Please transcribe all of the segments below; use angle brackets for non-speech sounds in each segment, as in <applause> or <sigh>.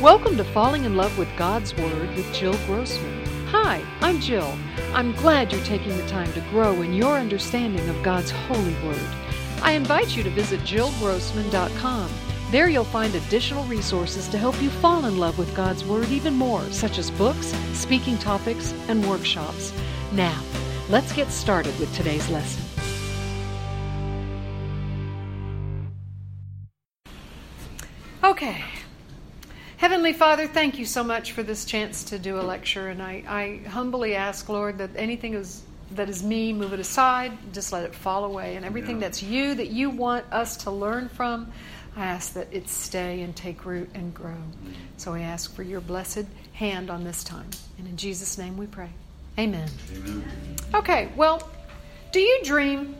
Welcome to Falling in Love with God's Word with Jill Grossman. Hi, I'm Jill. I'm glad you're taking the time to grow in your understanding of God's holy word. I invite you to visit jillgrossman.com. There you'll find additional resources to help you fall in love with God's Word even more, such as books, speaking topics, and workshops. Now, let's get started with today's lesson. Okay. Heavenly Father, thank you so much for this chance to do a lecture, and I, I humbly ask, Lord, that anything is, that is me, move it aside, just let it fall away, and everything yeah. that's you that you want us to learn from, I ask that it stay and take root and grow. So we ask for your blessed hand on this time, and in Jesus' name we pray. Amen. Amen. Okay, well, do you dream?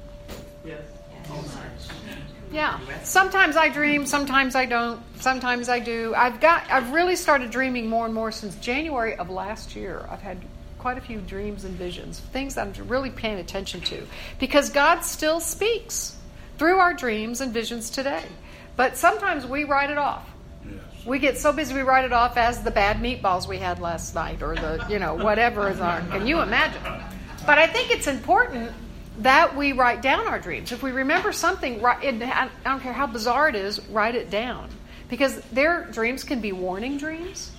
Yes. Yeah. Sometimes I dream, sometimes I don't, sometimes I do. I've got I've really started dreaming more and more since January of last year. I've had quite a few dreams and visions, things I'm really paying attention to because God still speaks through our dreams and visions today. But sometimes we write it off. Yes. We get so busy we write it off as the bad meatballs we had last night or the, you know, whatever is on. Can you imagine? But I think it's important that we write down our dreams. If we remember something, I don't care how bizarre it is, write it down. Because their dreams can be warning dreams,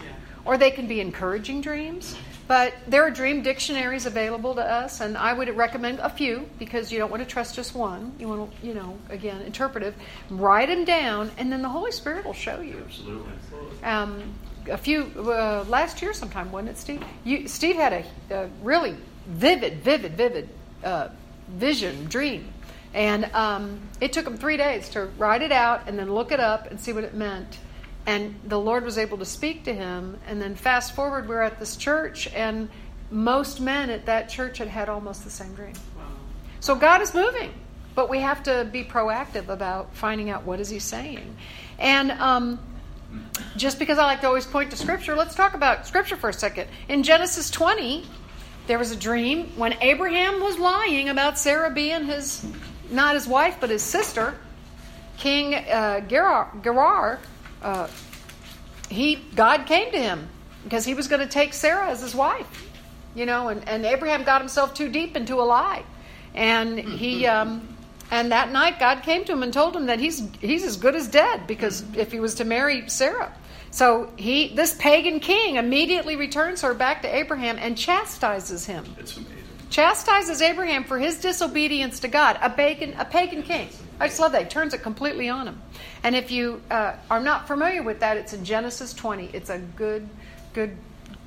or they can be encouraging dreams. But there are dream dictionaries available to us, and I would recommend a few because you don't want to trust just one. You want to, you know, again, interpretive. Write them down, and then the Holy Spirit will show you. Absolutely. Um, a few uh, last year, sometime, wasn't it, Steve? You, Steve had a, a, really vivid, vivid, vivid uh, vision, dream. And um, it took him three days to write it out and then look it up and see what it meant. And the Lord was able to speak to him. And then fast forward, we're at this church, and most men at that church had had almost the same dream. So God is moving, but we have to be proactive about finding out what is He saying. And um, just because I like to always point to Scripture, let's talk about Scripture for a second. In Genesis 20, there was a dream when Abraham was lying about Sarah being his, not his wife, but his sister. King uh, Gerar, Gerar uh, he God came to him because he was going to take Sarah as his wife, you know, and, and Abraham got himself too deep into a lie, and he <laughs> um, and that night God came to him and told him that he's he's as good as dead because if he was to marry Sarah, so he, this pagan king, immediately returns her back to Abraham and chastises him. It's amazing. Chastises Abraham for his disobedience to God. A pagan, a pagan king. I just love that. He turns it completely on him. And if you uh, are not familiar with that, it's in Genesis 20. It's a good, good,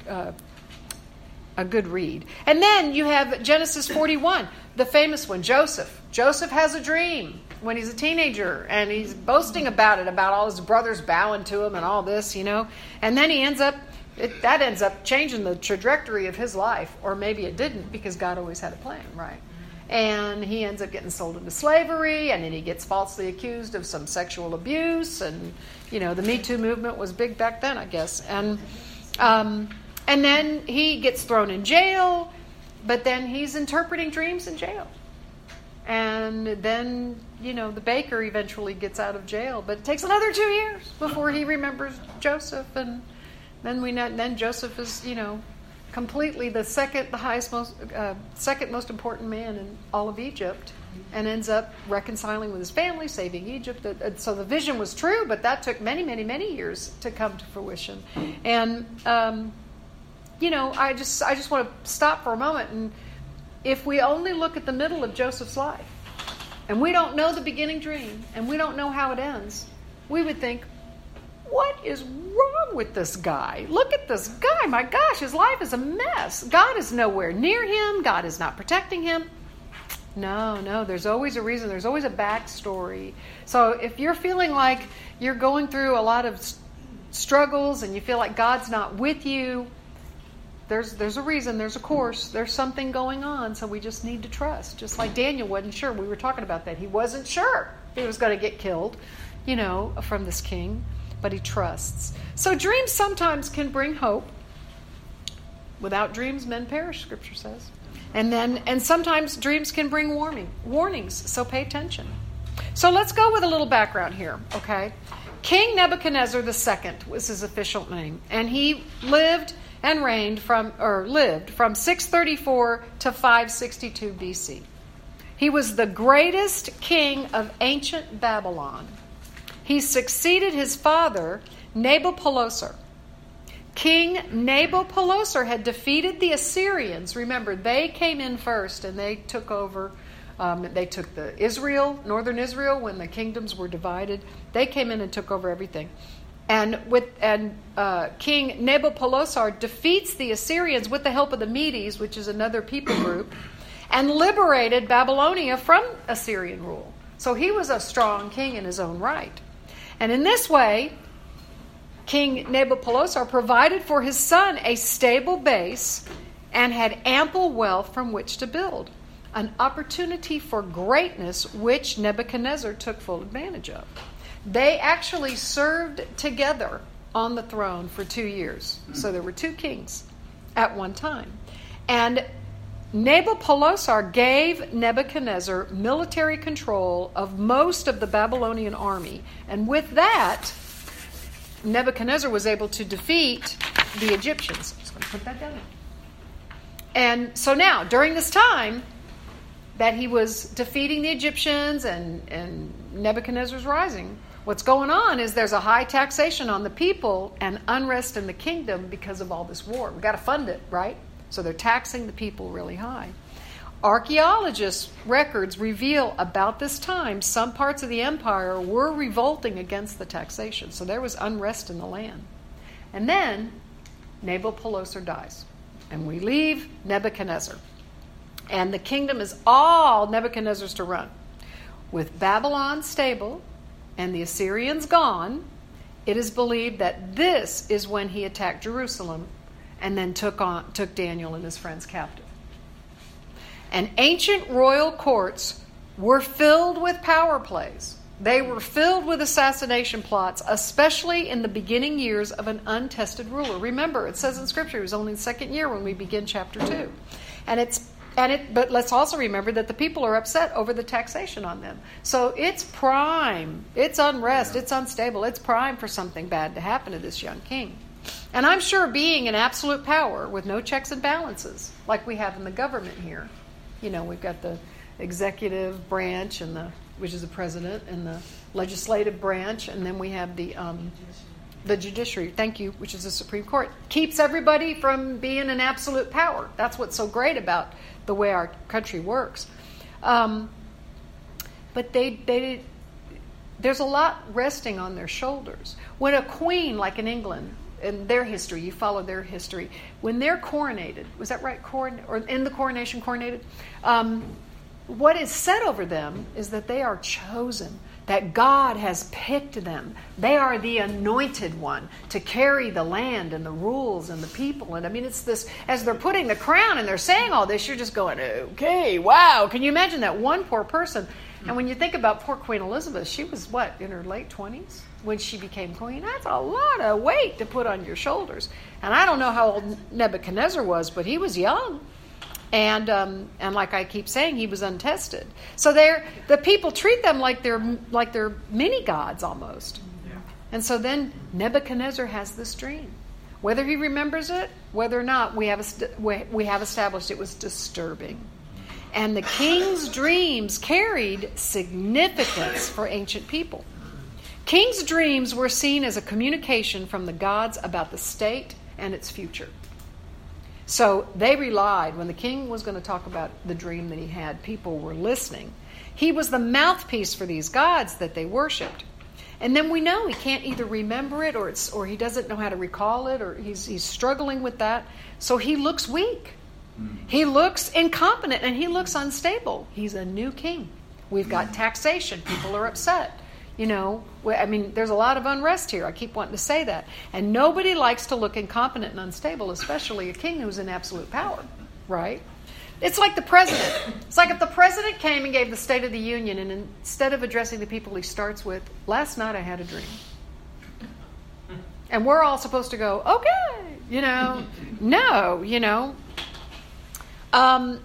uh, a good read. And then you have Genesis 41, the famous one, Joseph. Joseph has a dream when he's a teenager and he's boasting about it, about all his brothers bowing to him and all this, you know. And then he ends up, it, that ends up changing the trajectory of his life, or maybe it didn't because God always had a plan, right? And he ends up getting sold into slavery, and then he gets falsely accused of some sexual abuse. And, you know, the Me Too movement was big back then, I guess. And, um, and then he gets thrown in jail, but then he's interpreting dreams in jail and then you know the baker eventually gets out of jail but it takes another two years before he remembers joseph and then we know, then joseph is you know completely the second the highest most uh, second most important man in all of egypt and ends up reconciling with his family saving egypt. So the vision was true but that took many many many years to come to fruition. And um, you know i just i just want to stop for a moment and if we only look at the middle of Joseph's life and we don't know the beginning dream and we don't know how it ends, we would think, what is wrong with this guy? Look at this guy. My gosh, his life is a mess. God is nowhere near him, God is not protecting him. No, no, there's always a reason, there's always a backstory. So if you're feeling like you're going through a lot of struggles and you feel like God's not with you, there's there's a reason, there's a course, there's something going on, so we just need to trust. Just like Daniel wasn't sure. We were talking about that. He wasn't sure if he was going to get killed, you know, from this king, but he trusts. So dreams sometimes can bring hope. Without dreams men perish, scripture says. And then and sometimes dreams can bring warning warnings, so pay attention. So let's go with a little background here, okay? King Nebuchadnezzar II was his official name, and he lived and reigned from or lived from 634 to 562 BC. He was the greatest king of ancient Babylon. He succeeded his father, Nabopolassar. King Nabopolassar had defeated the Assyrians. Remember, they came in first and they took over. Um, they took the Israel, northern Israel, when the kingdoms were divided. They came in and took over everything. And with and uh, King Nabopolassar defeats the Assyrians with the help of the Medes, which is another people <coughs> group, and liberated Babylonia from Assyrian rule. So he was a strong king in his own right. And in this way, King Nabopolassar provided for his son a stable base and had ample wealth from which to build, an opportunity for greatness which Nebuchadnezzar took full advantage of. They actually served together on the throne for two years. So there were two kings at one time. And Nabopolassar gave Nebuchadnezzar military control of most of the Babylonian army. And with that, Nebuchadnezzar was able to defeat the Egyptians. I'm going to put that down. And so now, during this time that he was defeating the Egyptians and, and Nebuchadnezzar's rising, what's going on is there's a high taxation on the people and unrest in the kingdom because of all this war. We've got to fund it, right? So they're taxing the people really high. Archaeologists' records reveal about this time some parts of the empire were revolting against the taxation, so there was unrest in the land. And then Nabopolassar dies, and we leave Nebuchadnezzar. And the kingdom is all Nebuchadnezzar's to run. With Babylon stable and the Assyrians gone, it is believed that this is when he attacked Jerusalem and then took, on, took Daniel and his friends captive. And ancient royal courts were filled with power plays. They were filled with assassination plots, especially in the beginning years of an untested ruler. Remember, it says in Scripture it was only the second year when we begin chapter two, and it's and it. But let's also remember that the people are upset over the taxation on them. So it's prime. It's unrest. It's unstable. It's prime for something bad to happen to this young king. And I'm sure being in absolute power with no checks and balances, like we have in the government here, you know, we've got the executive branch and the which is the president and the legislative branch, and then we have the um, the judiciary. Thank you, which is the Supreme Court. Keeps everybody from being in absolute power. That's what's so great about the way our country works. Um, but they they there's a lot resting on their shoulders. When a queen, like in England, in their history, you follow their history. When they're coronated, was that right? Coron- or in the coronation, coronated? Um, what is said over them is that they are chosen, that God has picked them. They are the anointed one to carry the land and the rules and the people. And I mean, it's this, as they're putting the crown and they're saying all this, you're just going, okay, wow. Can you imagine that one poor person? And when you think about poor Queen Elizabeth, she was what, in her late 20s? when she became queen. That's a lot of weight to put on your shoulders. And I don't know how old Nebuchadnezzar was, but he was young. And um, and like I keep saying, he was untested. So they're the people treat them like they're like they're mini gods almost. Yeah. And so then Nebuchadnezzar has this dream. Whether he remembers it, whether or not, we have we have established it was disturbing. And the king's dreams carried significance for ancient people. King's dreams were seen as a communication from the gods about the state and its future. So they relied, when the king was going to talk about the dream that he had, people were listening. He was the mouthpiece for these gods that they worshiped. And then we know he can't either remember it or, it's, or he doesn't know how to recall it or he's, he's struggling with that. So he looks weak. Mm-hmm. He looks incompetent and he looks unstable. He's a new king. We've got mm-hmm. taxation. People are upset. You know, I mean, there's a lot of unrest here. I keep wanting to say that. And nobody likes to look incompetent and unstable, especially a king who's in absolute power, right? It's like the president. It's like if the president came and gave the State of the Union, and instead of addressing the people, he starts with, Last night I had a dream. And we're all supposed to go, Okay, you know, no, you know. Um,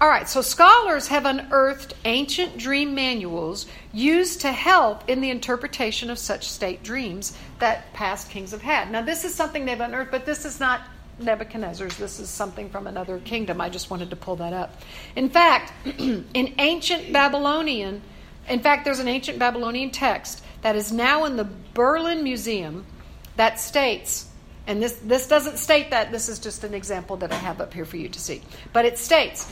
All right, so scholars have unearthed ancient dream manuals used to help in the interpretation of such state dreams that past kings have had. Now, this is something they've unearthed, but this is not Nebuchadnezzar's. This is something from another kingdom. I just wanted to pull that up. In fact, <clears throat> in ancient Babylonian, in fact, there's an ancient Babylonian text that is now in the Berlin Museum that states, and this, this doesn't state that, this is just an example that I have up here for you to see, but it states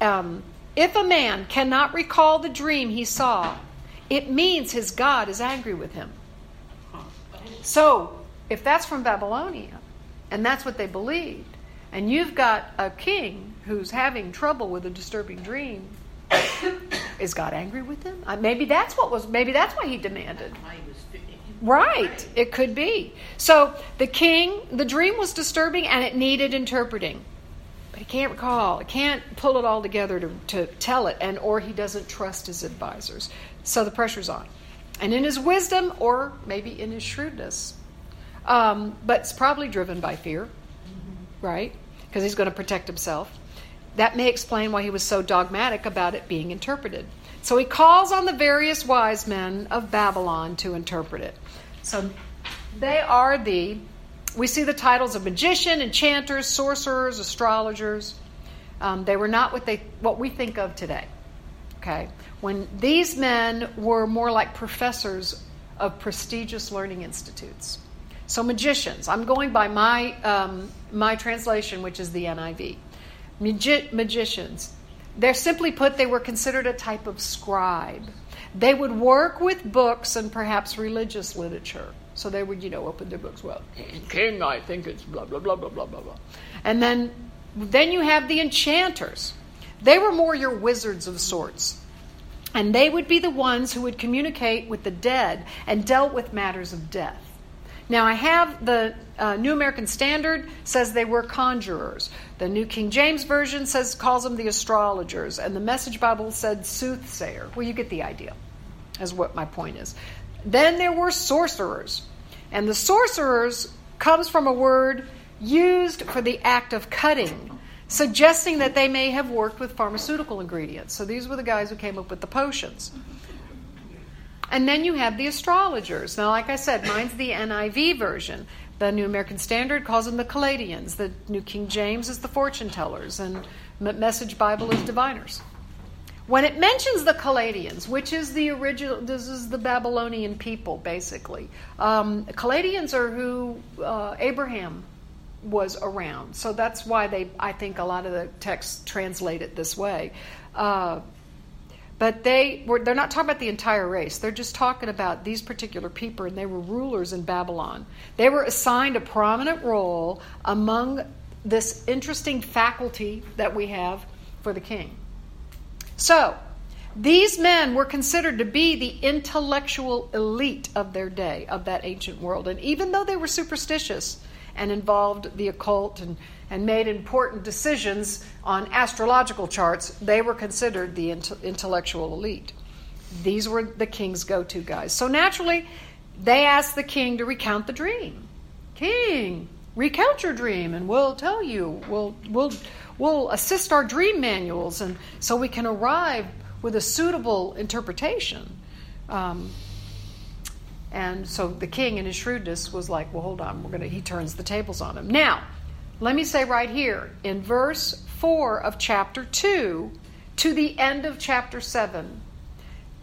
um, if a man cannot recall the dream he saw, it means his God is angry with him. So, if that's from Babylonia, and that's what they believed, and you've got a king who's having trouble with a disturbing dream, <coughs> is God angry with him? Uh, maybe that's what was. Maybe that's why he demanded. Right, it could be. So the king, the dream was disturbing, and it needed interpreting but he can't recall. He can't pull it all together to, to tell it, and or he doesn't trust his advisors. So the pressure's on. And in his wisdom, or maybe in his shrewdness, um, but it's probably driven by fear, right? Because he's going to protect himself. That may explain why he was so dogmatic about it being interpreted. So he calls on the various wise men of Babylon to interpret it. So they are the we see the titles of magician, enchanters, sorcerers, astrologers. Um, they were not what they what we think of today. Okay, when these men were more like professors of prestigious learning institutes. So magicians. I'm going by my um, my translation, which is the NIV. Magi- magicians. They're simply put, they were considered a type of scribe. They would work with books and perhaps religious literature. So they would, you know, open their books. Well, king, I think it's blah blah blah blah blah blah blah. And then, then you have the enchanters. They were more your wizards of sorts, and they would be the ones who would communicate with the dead and dealt with matters of death. Now I have the uh, New American Standard says they were conjurers. The New King James Version says calls them the astrologers, and the Message Bible said soothsayer. Well, you get the idea. Is what my point is. Then there were sorcerers. And the sorcerers comes from a word used for the act of cutting, suggesting that they may have worked with pharmaceutical ingredients. So these were the guys who came up with the potions. And then you have the astrologers. Now, like I said, mine's the NIV version. The New American Standard calls them the Chaldeans. The New King James is the fortune tellers. And Message Bible is diviners. When it mentions the Chaldeans, which is the original, this is the Babylonian people, basically. Um, Chaldeans are who uh, Abraham was around. So that's why they, I think, a lot of the texts translate it this way. Uh, but they were, they're not talking about the entire race. They're just talking about these particular people, and they were rulers in Babylon. They were assigned a prominent role among this interesting faculty that we have for the king. So, these men were considered to be the intellectual elite of their day, of that ancient world. And even though they were superstitious and involved the occult and, and made important decisions on astrological charts, they were considered the intellectual elite. These were the king's go to guys. So naturally, they asked the king to recount the dream. King, recount your dream and we'll tell you. We'll, we'll, we'll assist our dream manuals and so we can arrive with a suitable interpretation. Um, and so the king, in his shrewdness, was like, "Well, hold on, we're gonna." He turns the tables on him. Now, let me say right here in verse four of chapter two to the end of chapter seven,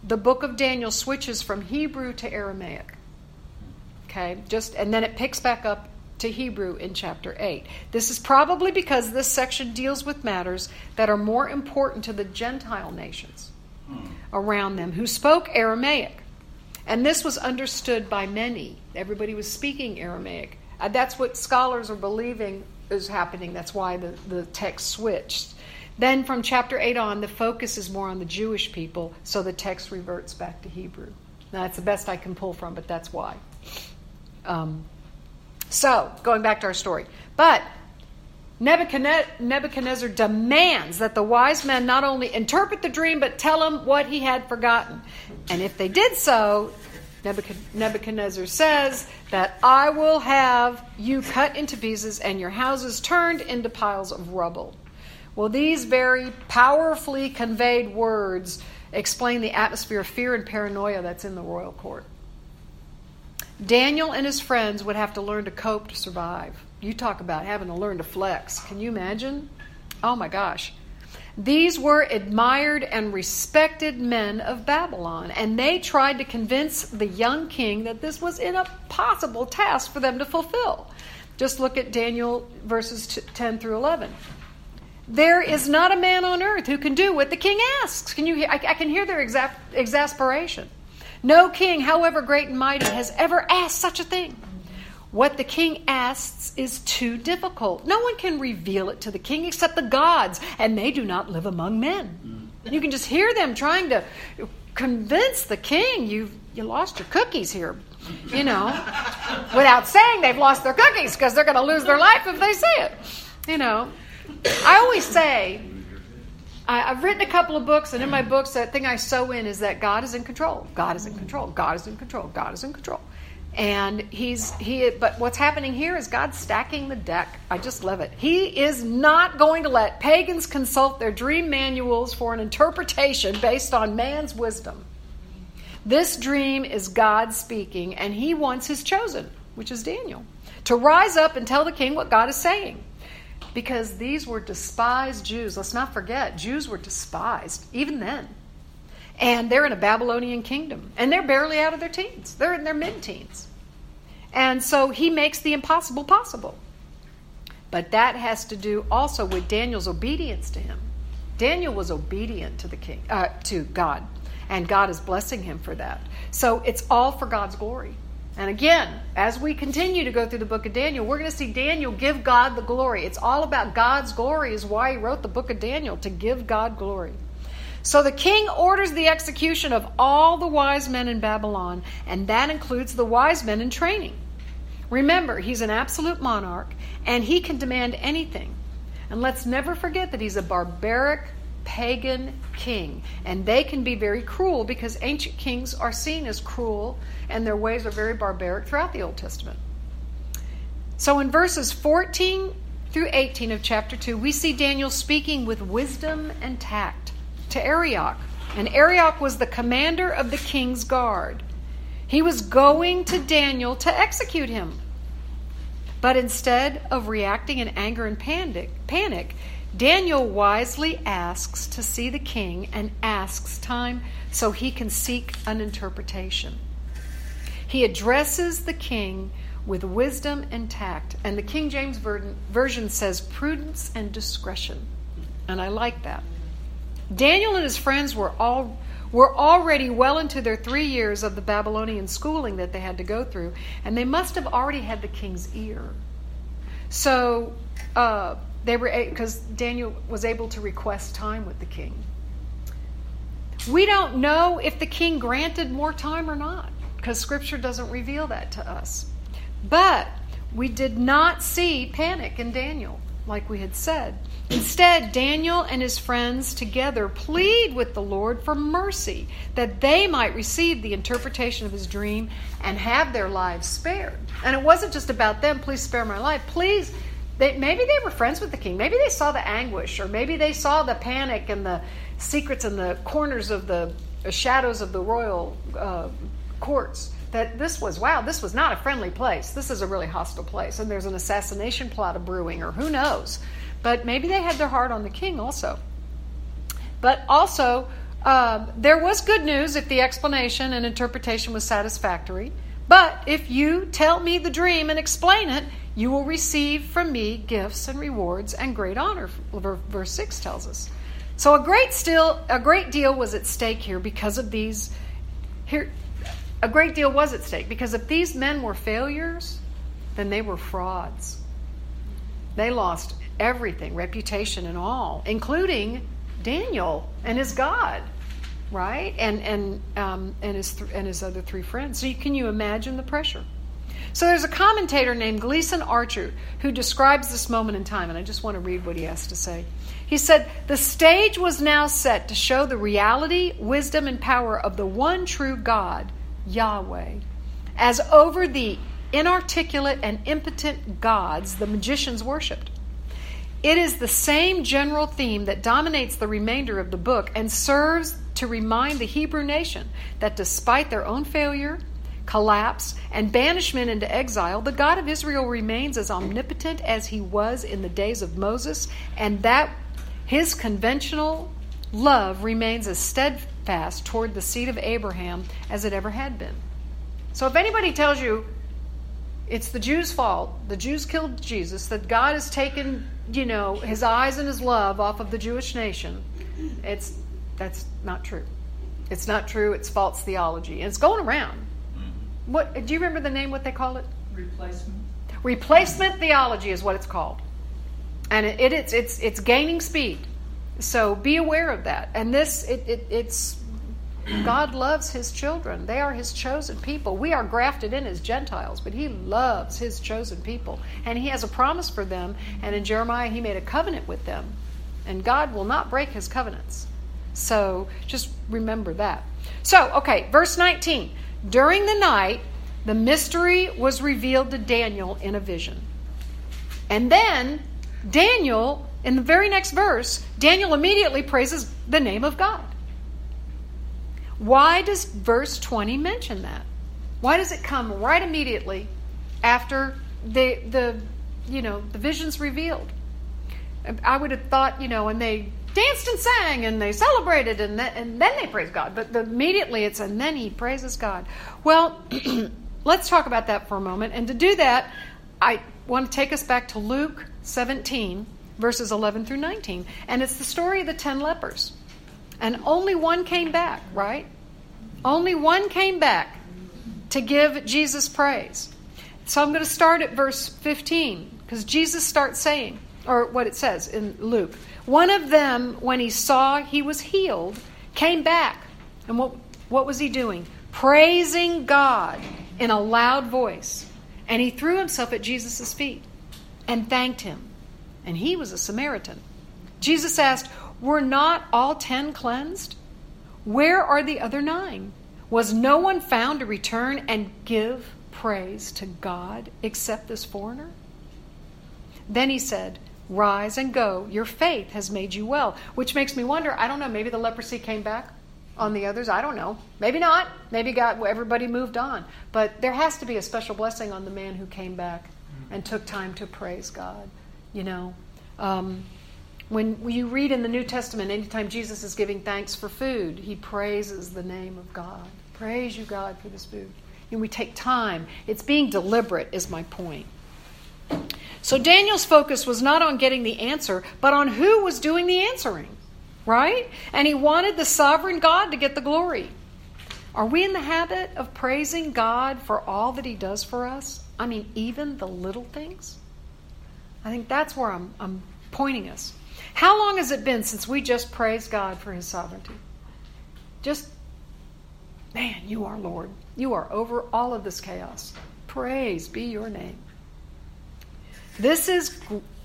the book of Daniel switches from Hebrew to Aramaic. Okay, just and then it picks back up to Hebrew in chapter 8. This is probably because this section deals with matters that are more important to the Gentile nations hmm. around them who spoke Aramaic. And this was understood by many. Everybody was speaking Aramaic. Uh, that's what scholars are believing is happening. That's why the, the text switched. Then from chapter 8 on, the focus is more on the Jewish people, so the text reverts back to Hebrew. Now, that's the best I can pull from, but that's why. Um, so, going back to our story. But Nebuchadnezzar demands that the wise men not only interpret the dream, but tell him what he had forgotten. And if they did so, Nebuchadnezzar says that I will have you cut into pieces and your houses turned into piles of rubble. Well, these very powerfully conveyed words explain the atmosphere of fear and paranoia that's in the royal court. Daniel and his friends would have to learn to cope to survive. You talk about having to learn to flex. Can you imagine? Oh my gosh. These were admired and respected men of Babylon, and they tried to convince the young king that this was an impossible task for them to fulfill. Just look at Daniel verses 10 through 11. There is not a man on earth who can do what the king asks. Can you hear? I, I can hear their exa- exasperation. No king, however great and mighty, has ever asked such a thing. What the king asks is too difficult. No one can reveal it to the king except the gods, and they do not live among men. Mm. You can just hear them trying to convince the king you you lost your cookies here, you know, <laughs> without saying they've lost their cookies because they're going to lose their life if they say it. You know, I always say I, have written a couple of books, and in my books, that thing I sew in is that God is in control. God is in control. God is in control. God is in control and he's he but what's happening here is god's stacking the deck. I just love it. He is not going to let pagans consult their dream manuals for an interpretation based on man's wisdom. This dream is god speaking and he wants his chosen which is daniel to rise up and tell the king what god is saying. Because these were despised jews. Let's not forget jews were despised even then and they're in a Babylonian kingdom, and they're barely out of their teens. They're in their mid teens. And so he makes the impossible possible. But that has to do also with Daniel's obedience to him. Daniel was obedient to the king, uh, to God, and God is blessing him for that. So it's all for God's glory. And again, as we continue to go through the book of Daniel, we're going to see Daniel give God the glory. It's all about God's glory, is why he wrote the book of Daniel, to give God glory. So the king orders the execution of all the wise men in Babylon, and that includes the wise men in training. Remember, he's an absolute monarch, and he can demand anything. And let's never forget that he's a barbaric pagan king, and they can be very cruel because ancient kings are seen as cruel, and their ways are very barbaric throughout the Old Testament. So in verses 14 through 18 of chapter 2, we see Daniel speaking with wisdom and tact to Arioch. And Arioch was the commander of the king's guard. He was going to Daniel to execute him. But instead of reacting in anger and panic, panic, Daniel wisely asks to see the king and asks time so he can seek an interpretation. He addresses the king with wisdom and tact. And the King James Version says prudence and discretion. And I like that. Daniel and his friends were all were already well into their three years of the Babylonian schooling that they had to go through, and they must have already had the king's ear. So uh, they were because Daniel was able to request time with the king. We don't know if the king granted more time or not, because Scripture doesn't reveal that to us. But we did not see panic in Daniel, like we had said. Instead, Daniel and his friends together plead with the Lord for mercy that they might receive the interpretation of his dream and have their lives spared. And it wasn't just about them, please spare my life. Please, they, maybe they were friends with the king. Maybe they saw the anguish, or maybe they saw the panic and the secrets in the corners of the shadows of the royal uh, courts that this was wow this was not a friendly place this is a really hostile place and there's an assassination plot brewing or who knows but maybe they had their heart on the king also. But also, um, there was good news if the explanation and interpretation was satisfactory. But if you tell me the dream and explain it, you will receive from me gifts and rewards and great honor. Verse six tells us. So a great still a great deal was at stake here because of these. Here, a great deal was at stake because if these men were failures, then they were frauds. They lost everything, reputation and all, including Daniel and his God, right? And and um, and his th- and his other three friends. So you, can you imagine the pressure? So there's a commentator named Gleason Archer who describes this moment in time, and I just want to read what he has to say. He said, The stage was now set to show the reality, wisdom, and power of the one true God, Yahweh, as over the inarticulate and impotent gods the magicians worshipped. It is the same general theme that dominates the remainder of the book and serves to remind the Hebrew nation that despite their own failure, collapse, and banishment into exile, the God of Israel remains as omnipotent as he was in the days of Moses, and that his conventional love remains as steadfast toward the seed of Abraham as it ever had been. So if anybody tells you it's the Jews' fault, the Jews killed Jesus, that God has taken, you know, his eyes and his love off of the Jewish nation, it's that's not true. It's not true. It's false theology. And it's going around. Mm-hmm. What do you remember the name? What they call it? Replacement. Replacement theology is what it's called, and it, it, it's it's it's gaining speed. So be aware of that. And this it, it it's God loves His children. They are His chosen people. We are grafted in as Gentiles, but He loves His chosen people, and He has a promise for them. And in Jeremiah, He made a covenant with them, and God will not break His covenants. So just remember that. So okay, verse nineteen. During the night, the mystery was revealed to Daniel in a vision. And then, Daniel, in the very next verse, Daniel immediately praises the name of God. Why does verse 20 mention that? Why does it come right immediately after the, the you know, the vision's revealed? I would have thought, you know, and they danced and sang and they celebrated and then, and then they praised God. But the, immediately it's and then he praises God. Well, <clears throat> let's talk about that for a moment. And to do that, I want to take us back to Luke 17, verses 11 through 19. And it's the story of the 10 lepers. And only one came back, right? Only one came back to give Jesus praise. So I'm going to start at verse 15 because Jesus starts saying, or what it says in Luke. One of them, when he saw he was healed, came back. And what, what was he doing? Praising God in a loud voice. And he threw himself at Jesus' feet and thanked him. And he was a Samaritan. Jesus asked, Were not all ten cleansed? Where are the other nine? Was no one found to return and give praise to God except this foreigner? Then he said, Rise and go. Your faith has made you well. Which makes me wonder I don't know, maybe the leprosy came back on the others. I don't know. Maybe not. Maybe God, everybody moved on. But there has to be a special blessing on the man who came back and took time to praise God. You know, um, when you read in the New Testament, anytime Jesus is giving thanks for food, he praises the name of God. Praise you, God, for this food. And we take time. It's being deliberate, is my point. So Daniel's focus was not on getting the answer, but on who was doing the answering, right? And he wanted the sovereign God to get the glory. Are we in the habit of praising God for all that he does for us? I mean, even the little things? I think that's where I'm, I'm pointing us. How long has it been since we just praised God for his sovereignty? Just, man, you are Lord. You are over all of this chaos. Praise be your name. This is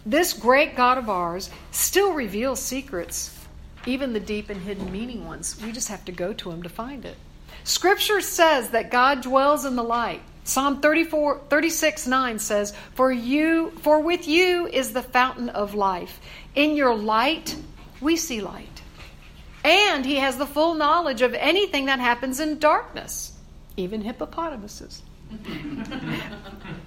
this great God of ours still reveals secrets, even the deep and hidden meaning ones. We just have to go to him to find it. Scripture says that God dwells in the light. Psalm 34, 36 9 says, For you for with you is the fountain of life. In your light we see light. And he has the full knowledge of anything that happens in darkness, even hippopotamuses. <laughs>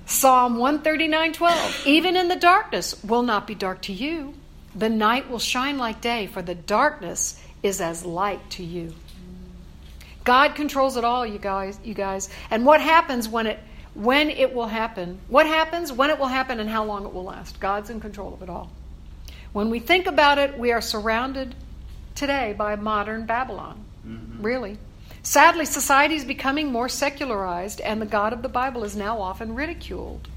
Psalm 139:12 Even in the darkness will not be dark to you. The night will shine like day, for the darkness is as light to you. God controls it all, you guys, you guys. And what happens when it when it will happen? What happens, when it will happen and how long it will last? God's in control of it all. When we think about it, we are surrounded today by modern Babylon. Mm-hmm. Really. Sadly, society is becoming more secularized, and the God of the Bible is now often ridiculed.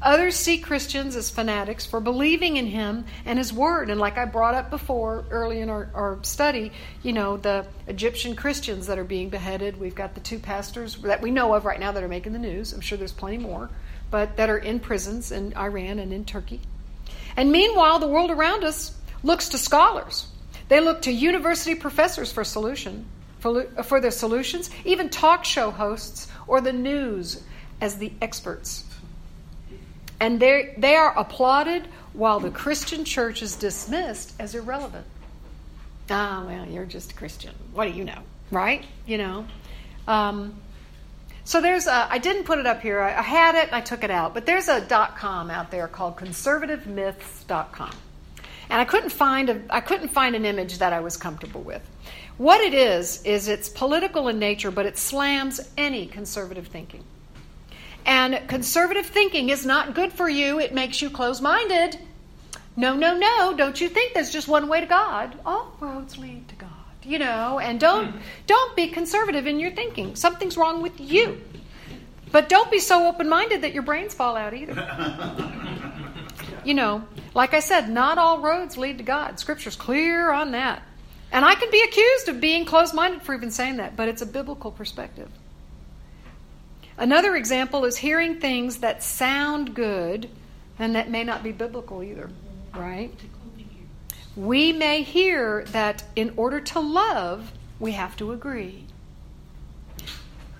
Others see Christians as fanatics for believing in Him and His Word. And like I brought up before early in our, our, study, you know, the Egyptian Christians that are being beheaded. We've got the two pastors that we know of right now that are making the news. I'm sure there's plenty more, but that are in prisons in Iran and in Turkey. And meanwhile, the world around us looks to scholars. They look to university professors for solution for, for their solutions, even talk show hosts or the news as the experts. And they are applauded while the Christian church is dismissed as irrelevant. Ah, well, you're just a Christian. What do you know? Right? You know? Um, so there's a, I didn't put it up here. I, I had it and I took it out. But there's a dot .com out there called conservativemyths.com. And I couldn't find a I couldn't find an image that I was comfortable with. What it is is it's political in nature, but it slams any conservative thinking. And conservative thinking is not good for you. It makes you close-minded. No, no, no. Don't you think there's just one way to God? All roads lead to God you know, and don't don't be conservative in your thinking. Something's wrong with you. But don't be so open-minded that your brains fall out either. <laughs> you know, like I said, not all roads lead to God. Scripture's clear on that. And I can be accused of being closed-minded for even saying that, but it's a biblical perspective. Another example is hearing things that sound good and that may not be biblical either, right? we may hear that in order to love, we have to agree.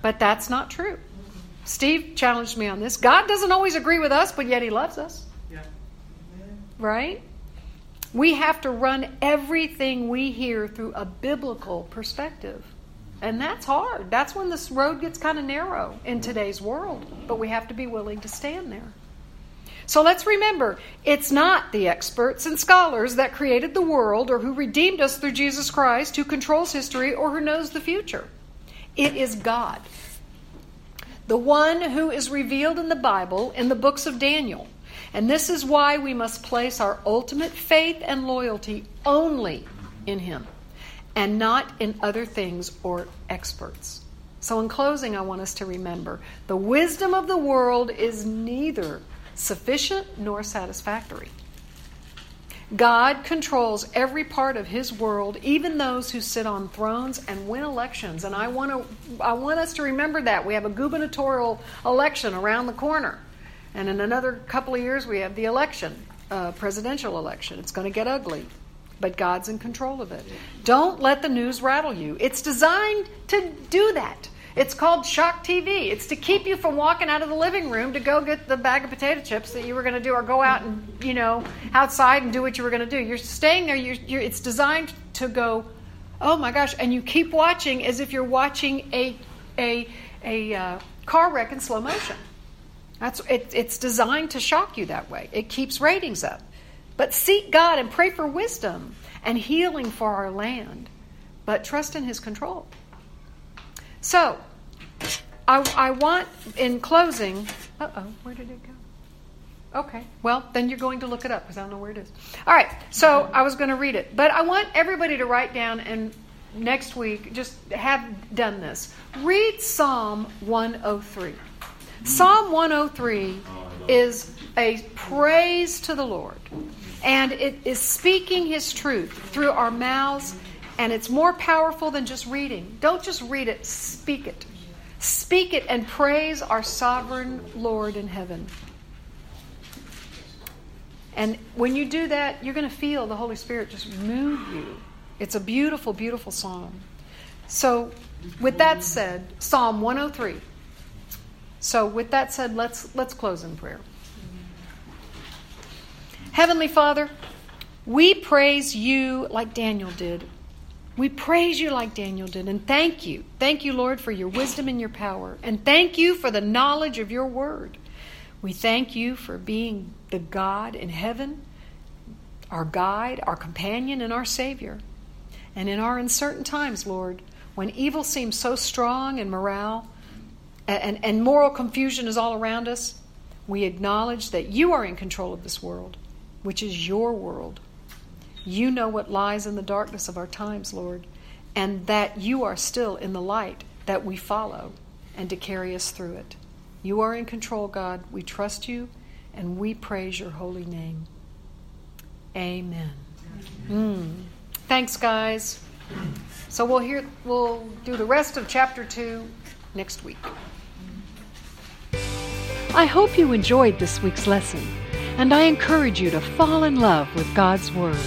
But that's not true. Steve challenged me on this. God doesn't always agree with us, but yet He loves us. Yeah. Right? We have to run everything we hear through a biblical perspective. And that's hard. That's when this road gets kind of narrow in today's world. But we have to be willing to stand there. So let's remember it's not the experts and scholars that created the world or who redeemed us through Jesus Christ who controls history or who knows the future. It is God. The one who is revealed in the Bible in the books of Daniel. And this is why we must place our ultimate faith and loyalty only in Him and not in other things or experts. So, in closing, I want us to remember the wisdom of the world is neither sufficient nor satisfactory. God controls every part of his world, even those who sit on thrones and win elections. And I want to I want us to remember that. We have a gubernatorial election around the corner. And in another couple of years we have the election, uh, presidential election. It's going to get ugly. But God's in control of it. Don't let the news rattle you. It's designed to do that. It's called shock TV. It's to keep you from walking out of the living room to go get the bag of potato chips that you were going to do, or go out and you know outside and do what you were going to do. You're staying there. You're, you're, it's designed to go, oh my gosh, and you keep watching as if you're watching a a a uh, car wreck in slow motion. That's it, it's designed to shock you that way. It keeps ratings up. But seek God and pray for wisdom and healing for our land. But trust in His control. So, I, I want, in closing, uh oh, where did it go? Okay, well, then you're going to look it up because I don't know where it is. All right, so I was going to read it, but I want everybody to write down and next week just have done this. Read Psalm 103. Psalm 103 is a praise to the Lord, and it is speaking His truth through our mouths, and it's more powerful than just reading. Don't just read it, speak it. Speak it and praise our sovereign Lord in heaven. And when you do that, you're going to feel the Holy Spirit just move you. It's a beautiful, beautiful psalm. So, with that said, Psalm 103. So, with that said, let's let's close in prayer. Heavenly Father, we praise you like Daniel did we praise you like Daniel did, and thank you. Thank you, Lord, for your wisdom and your power. And thank you for the knowledge of your word. We thank you for being the God in heaven, our guide, our companion, and our Savior. And in our uncertain times, Lord, when evil seems so strong and morale and, and moral confusion is all around us, we acknowledge that you are in control of this world, which is your world. You know what lies in the darkness of our times, Lord, and that you are still in the light that we follow and to carry us through it. You are in control, God. We trust you and we praise your holy name. Amen. Mm. Thanks, guys. So we'll hear we'll do the rest of chapter 2 next week. I hope you enjoyed this week's lesson, and I encourage you to fall in love with God's Word.